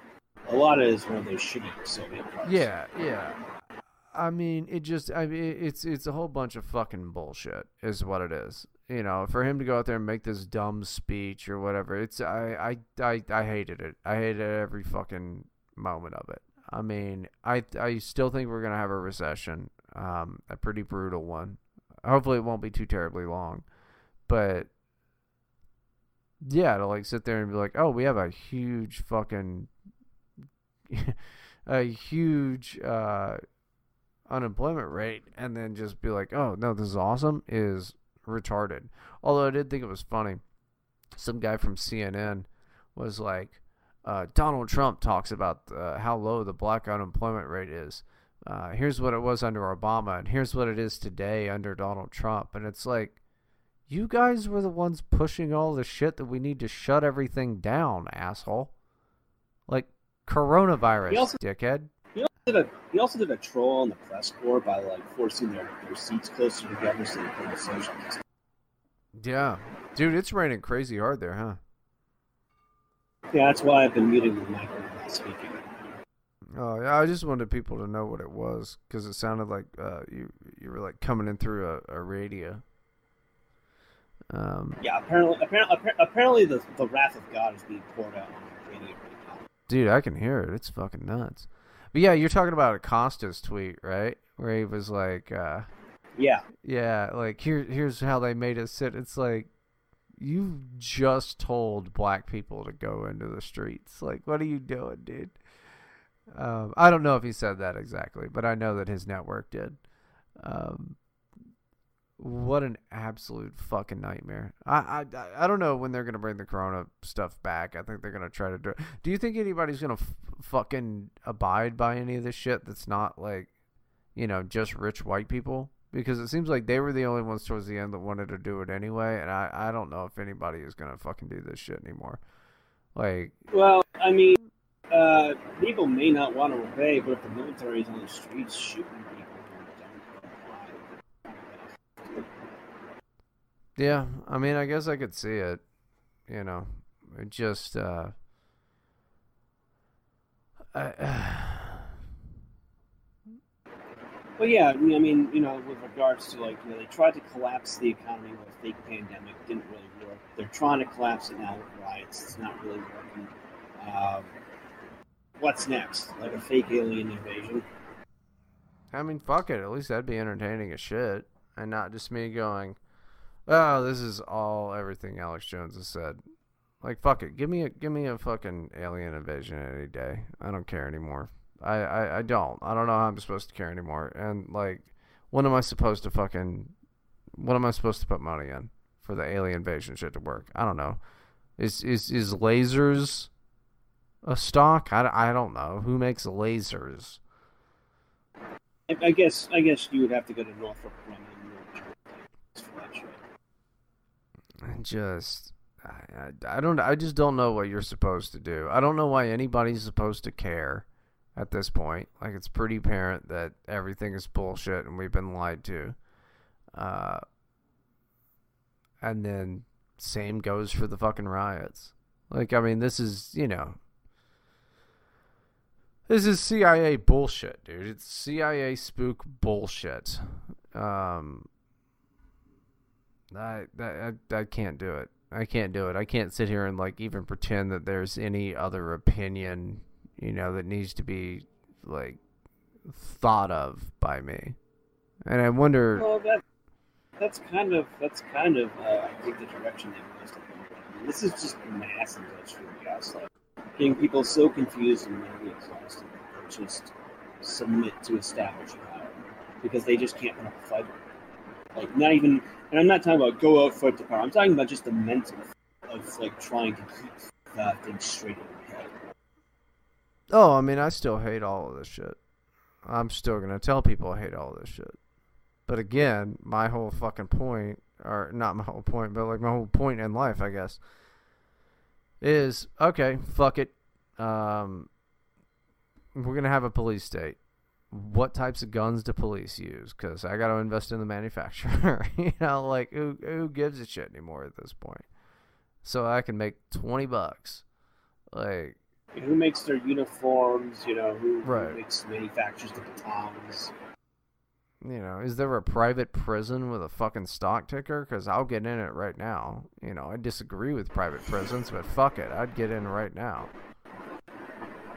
A lot of it is one of those shitty Soviet parts. Yeah, yeah. I mean, it just I mean, it's it's a whole bunch of fucking bullshit is what it is. You know, for him to go out there and make this dumb speech or whatever, it's I I I, I hated it. I hated every fucking moment of it. I mean, I I still think we're gonna have a recession, um, a pretty brutal one. Hopefully, it won't be too terribly long, but yeah, to like sit there and be like, oh, we have a huge fucking a huge uh, unemployment rate, and then just be like, "Oh no, this is awesome," is retarded. Although I did think it was funny. Some guy from CNN was like, uh, "Donald Trump talks about uh, how low the black unemployment rate is. Uh, here's what it was under Obama, and here's what it is today under Donald Trump." And it's like. You guys were the ones pushing all the shit that we need to shut everything down, asshole. Like coronavirus, also- dickhead. He also, did a, he also did a troll on the press corps by like forcing their, their seats closer together so they couldn't social distance. Yeah. Dude, it's raining crazy hard there, huh? Yeah, that's why I've been muting the mic when I'm speaking. Oh, yeah, I just wanted people to know what it was because it sounded like uh, you you were like coming in through a, a radio. Um, Yeah, apparently, apparently, apparently the, the wrath of God is being poured out on the radio right now. dude, I can hear it. It's fucking nuts. But yeah, you're talking about Acosta's tweet, right? Where he was like, uh, Yeah, yeah, like here here's how they made us sit. It's like you just told black people to go into the streets. Like, what are you doing, dude? Um, I don't know if he said that exactly, but I know that his network did. Um, what an absolute fucking nightmare. I, I I don't know when they're gonna bring the corona stuff back. I think they're gonna try to do. it. Do you think anybody's gonna f- fucking abide by any of this shit? That's not like, you know, just rich white people. Because it seems like they were the only ones towards the end that wanted to do it anyway, and I, I don't know if anybody is gonna fucking do this shit anymore. Like, well, I mean, uh, people may not want to obey, but if the military's on the streets shooting people who don't comply, Yeah, I mean, I guess I could see it. You know, it just uh, I, Well, yeah, I mean, I mean, you know, with regards to like, you know, they tried to collapse the economy with a fake pandemic, didn't really work. They're trying to collapse it now with riots. It's not really working. Um, what's next? Like a fake alien invasion? I mean, fuck it. At least that'd be entertaining as shit, and not just me going, "Oh, this is all everything Alex Jones has said." Like, fuck it. Give me a give me a fucking alien invasion any day. I don't care anymore. I, I, I don't. I don't know how I'm supposed to care anymore. And like, when am I supposed to fucking? What am I supposed to put money in for the alien invasion shit to work? I don't know. Is is is lasers a stock? I, I don't know. Who makes lasers? I, guess, I guess you would have to go to Northrop Grumman for that shit. I just I, I, don't I just don't know what you're supposed to do. I don't know why anybody's supposed to care at this point. Like it's pretty apparent that everything is bullshit and we've been lied to. Uh and then same goes for the fucking riots. Like I mean this is, you know, this is CIA bullshit, dude. It's CIA spook bullshit. Um I, I I can't do it. I can't do it. I can't sit here and like even pretend that there's any other opinion, you know, that needs to be like thought of by me. And I wonder Well, that that's kind of that's kind of uh, I think the direction to go. I mean, this is just mass industrial gaslighting, getting people so confused and mentally exhausted that they just submit to establishing power because they just can't put a fight. Like not even, and I'm not talking about go out fight the power. I'm talking about just the mental of like trying to keep that thing straight in your head. Oh, I mean, I still hate all of this shit. I'm still gonna tell people I hate all this shit. But again, my whole fucking point, or not my whole point, but like my whole point in life, I guess, is okay. Fuck it. Um, we're gonna have a police state. What types of guns do police use? Because I got to invest in the manufacturer. you know, like who who gives a shit anymore at this point? So I can make twenty bucks. Like who makes their uniforms? You know, who, right. who makes manufactures the batons? You know, is there a private prison with a fucking stock ticker? Because I'll get in it right now. You know, I disagree with private prisons, but fuck it, I'd get in right now.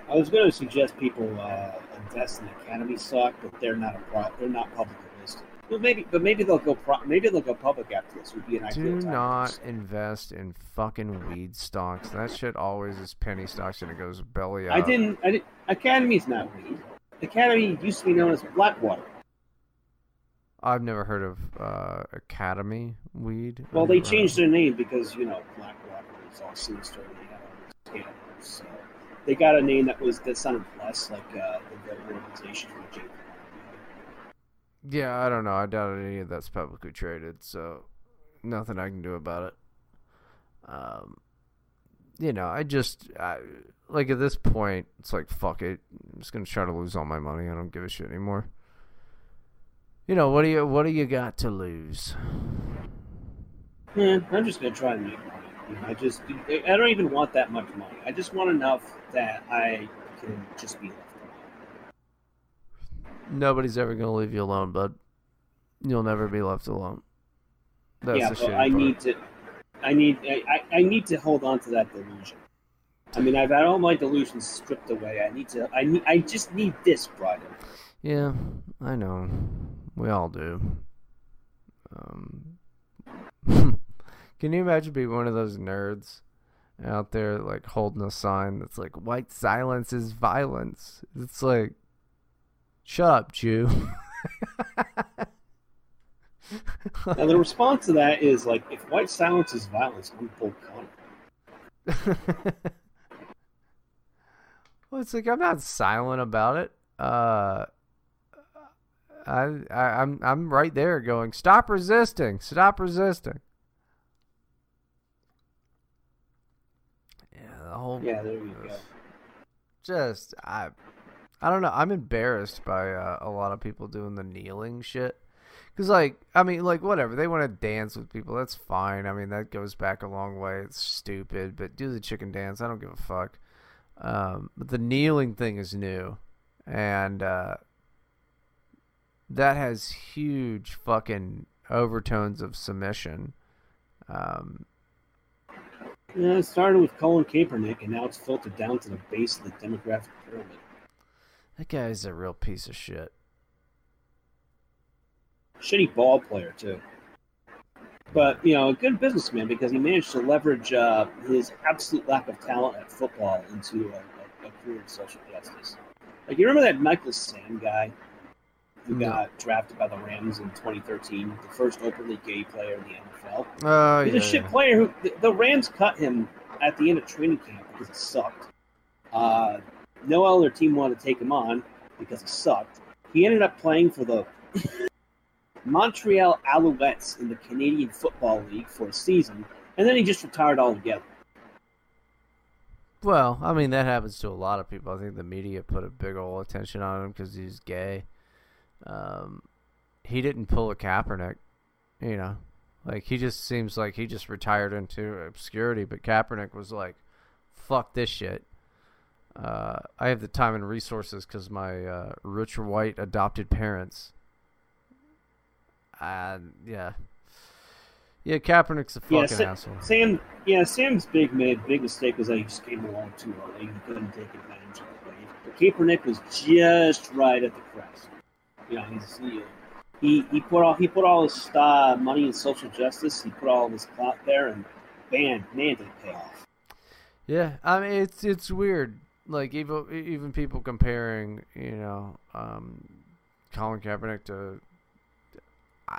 I was going to suggest people uh, invest in Academi stock, but they're not a pro- they're not publicly listed. Well, maybe, but maybe they'll go pro- maybe they'll go public after this. Would be an Do not invest in fucking weed stocks. That shit always is penny stocks and it goes belly up. I didn't. I didn't. Academi's not weed. Academi used to be known as Blackwater. I've never heard of uh, Academy weed. Well, they changed their name because you know Blackwater is all sinister. and They had all these scandals, so they got a name that was that sounded less like uh, the, organization from. Yeah, I don't know. I doubt any of that's publicly traded, so nothing I can do about it. Um, you know, I just I, like at this point, it's like fuck it. I'm just gonna try to lose all my money. I don't give a shit anymore. You know what do you what do you got to lose? Yeah, I'm just gonna try and make money. You know, I just I don't even want that much money. I just want enough that I can just be left alone. Nobody's ever gonna leave you alone, bud. You'll never be left alone. That's yeah, the but I part. need to. I need. I, I I need to hold on to that delusion. I mean, I've had all my delusions stripped away. I need to. I need. I just need this, Bryden. Yeah, I know. We all do. Um, can you imagine being one of those nerds out there, like holding a sign that's like "White silence is violence"? It's like, shut up, Jew. Now the response to that is like, if white silence is violence, I'm Paul Connor. well, it's like I'm not silent about it. Uh, I, I I'm I'm right there going, stop resisting, stop resisting. Yeah, the whole Yeah, there you go. just I I don't know. I'm embarrassed by uh, a lot of people doing the kneeling shit. Cause like I mean like whatever. They want to dance with people. That's fine. I mean that goes back a long way. It's stupid. But do the chicken dance. I don't give a fuck. Um, but the kneeling thing is new. And uh, that has huge fucking overtones of submission. Um, Yeah, it started with Colin Kaepernick, and now it's filtered down to the base of the demographic pyramid. that guy's a real piece of shit Shitty ball player too, but you know, a good businessman because he managed to leverage uh, his absolute lack of talent at football into a, a, a career in social justice. Like you remember that Michael Sam guy who got drafted by the Rams in 2013, the first openly gay player in the NFL. oh He's yeah, a shit yeah. player who the, the Rams cut him at the end of training camp because it sucked. Uh, no other team wanted to take him on because he sucked. He ended up playing for the Montreal Alouettes in the Canadian Football League for a season, and then he just retired altogether. Well, I mean that happens to a lot of people. I think the media put a big ol' attention on him because he's gay. Um, he didn't pull a Kaepernick, you know, like he just seems like he just retired into obscurity. But Kaepernick was like, "Fuck this shit." Uh, I have the time and resources because my uh, rich white adopted parents. And yeah, yeah, Kaepernick's a Yeah, fucking Sa- asshole. Sam, yeah, Sam's big made big mistake was that he just came along too early. He couldn't take advantage of the wave. But Kaepernick was just right at the crest. You know, he's he, he, put all he put all his uh, money in social justice. He put all his clout there, and man, man, did it pay off. Yeah, I mean it's it's weird. Like even even people comparing, you know, um, Colin Kaepernick to I,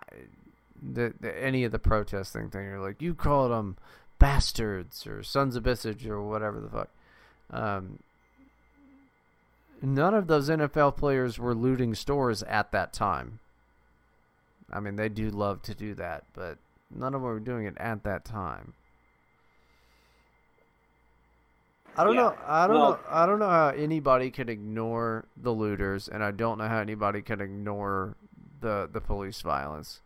the, the any of the protesting thing. You're like, you called them bastards or sons of bitches or whatever the fuck. Um, none of those NFL players were looting stores at that time. I mean, they do love to do that, but none of them were doing it at that time. I don't Yeah. know. I don't Well- know. I don't know how anybody can ignore the looters, and I don't know how anybody can ignore the the police violence.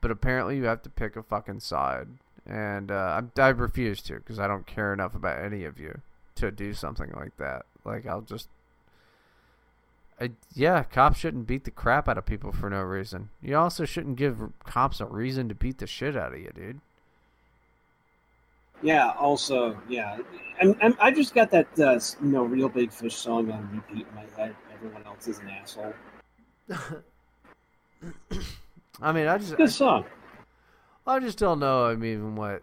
But apparently, you have to pick a fucking side, and uh, I, I refuse to because I don't care enough about any of you to do something like that. Like I'll just, I, yeah, cops shouldn't beat the crap out of people for no reason. You also shouldn't give cops a reason to beat the shit out of you, dude. Yeah. Also, yeah, and, and I just got that uh, you know real big fish song on repeat in my head. Everyone else is an asshole. I mean, I just Good song. I just don't know. I mean, what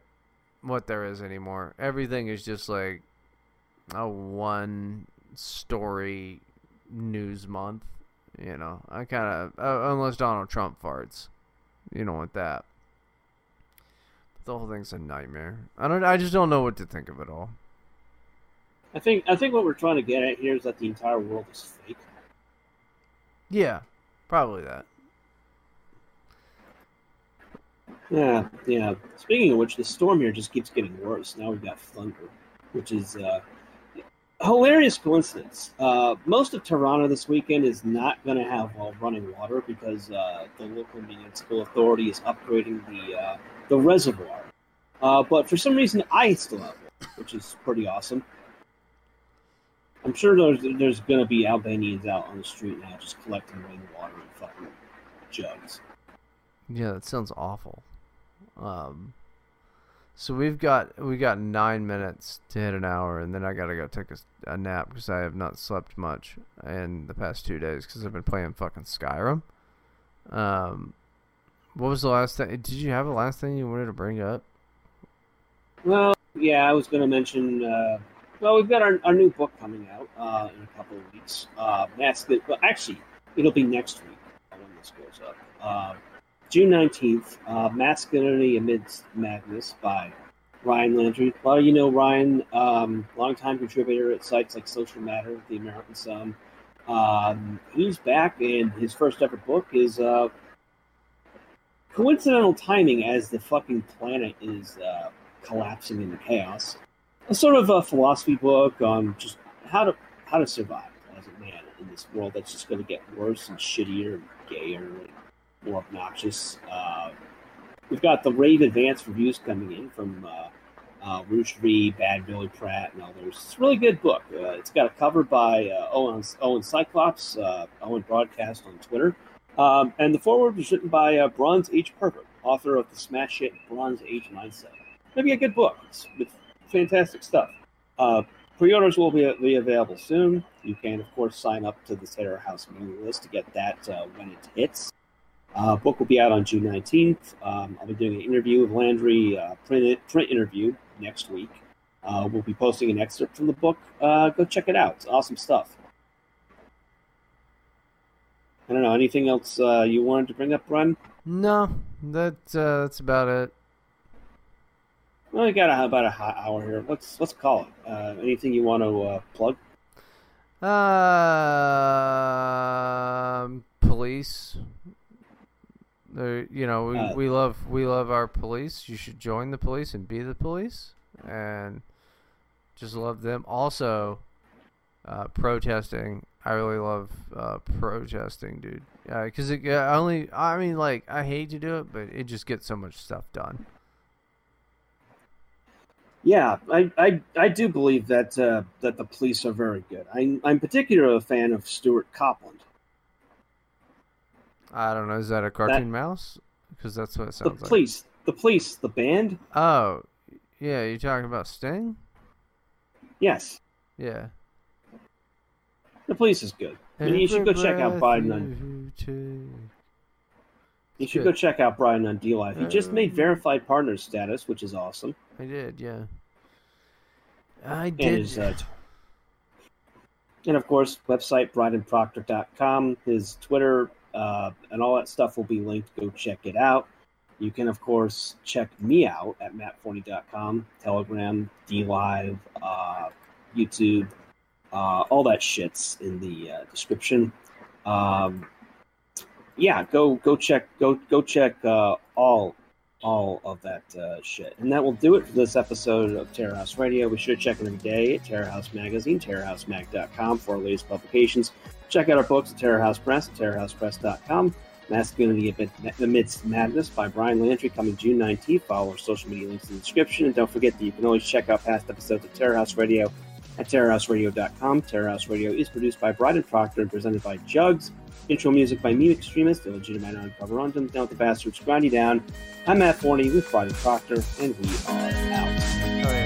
what there is anymore. Everything is just like a one story news month. You know, I kind of uh, unless Donald Trump farts, you don't want that. The whole thing's a nightmare. I don't. I just don't know what to think of it all. I think I think what we're trying to get at here is that the entire world is fake. Yeah, probably that. Yeah, yeah. Speaking of which, the storm here just keeps getting worse. Now we've got thunder, which is uh, hilarious coincidence. Uh, most of Toronto this weekend is not going to have uh, running water because uh, the local municipal authority is upgrading the uh, the reservoir. Uh, but for some reason, I still have it, which is pretty awesome. I'm sure there's there's going to be Albanians out on the street now just collecting rainwater in fucking jugs. Yeah, that sounds awful. Um, so we've got we got nine minutes to hit an hour, and then I gotta go take a nap because I have not slept much in the past two days because I've been playing fucking Skyrim. Um, what was the last thing? Did you have a last thing you wanted to bring up? Well, yeah, I was to mention. Uh, well, we've got our, our new book coming out uh, in a couple of weeks. Uh, that's the. Well, actually, it'll be next week when this goes up. June nineteenth, uh, "Masculinity Amidst Madness" by Ryan Landry. A lot of you know Ryan, um, longtime contributor at sites like Social Matter, The American Sun. Um, he's back, and his first ever book is uh, coincidental timing as the fucking planet is uh, collapsing into chaos. A sort of a philosophy book on just how to how to survive as a man in this world that's just going to get worse and shittier and gayer and more obnoxious. Uh, we've got the rave advance reviews coming in from uh, uh, Bad Billy Pratt, and others. It's a really good book. Uh, it's got a cover by uh, Owen, Owen Cyclops, uh, Owen Broadcast on Twitter. Um, and the foreword was written by uh, Bronze Age Pervert, author of the smash hit Bronze Age Mindset. Maybe a good book. It's, it's fantastic stuff. Uh, pre-orders will be, be available soon. You can, of course, sign up to the Terror House mailing list to get that when it hits. Uh, book will be out on June 19th. Um, I'll be doing an interview with Landry, uh, print, print interview next week. Uh, we'll be posting an excerpt from the book. Uh, go check it out. It's awesome stuff. I don't know. Anything else uh, you wanted to bring up, Bryden? No, that uh, that's about it. Well, we got a, about a hot hour here. Let's let's call it. Uh, anything you want to uh, plug? Um, police. They're, you know, we, Uh, we love we love our police. You should join the police and be the police, and just love them. Also, uh, protesting. I really love uh, protesting, dude. Because it only, I mean, like I hate to do it, but it just gets so much stuff done. Yeah, I, I, I do believe that uh, that the police are very good. I'm I'm particularly a fan of Stewart Copeland. I don't know. Is that a cartoon mouse? Because that's what it The sounds like. The police, the police, the band. Oh, yeah. You're talking about Sting? Yes, Yeah. the police is good. And you should go check out Bryden on. You should good. go check out Bryden on DLive. He just made Um, verified partner status, which is awesome. I did, yeah. I And did. his, uh, t- and of course, website brydenproctor.com. His Twitter uh, and all that stuff will be linked. Go check it out. You can, of course, check me out at mattforney.com, Telegram, DLive, uh, YouTube, uh, all that shit's in the uh, description. Um, yeah, go go check go go check uh, all all of that uh, shit. And that will do it for this episode of Terror House Radio. We should check every day at Terror House Magazine, terrorhousemag.com for our latest publications. Check out our books at Terror House Press, terrorhousepress.com. Masculinity Amidst Madness by Ryan Landry coming June 19th. Follow our social media links in the description. And don't forget that you can always check out past episodes of Terror House Radio at terrorhouseradio.com. Terror House Radio is produced by Bryden Proctor and presented by Jugs. Intro music by Meme Extremist, illegitimi non carborundum, Down with the Bastards, Grind Down. I'm Matt Forney with Bryden Proctor, and we are out. Oh,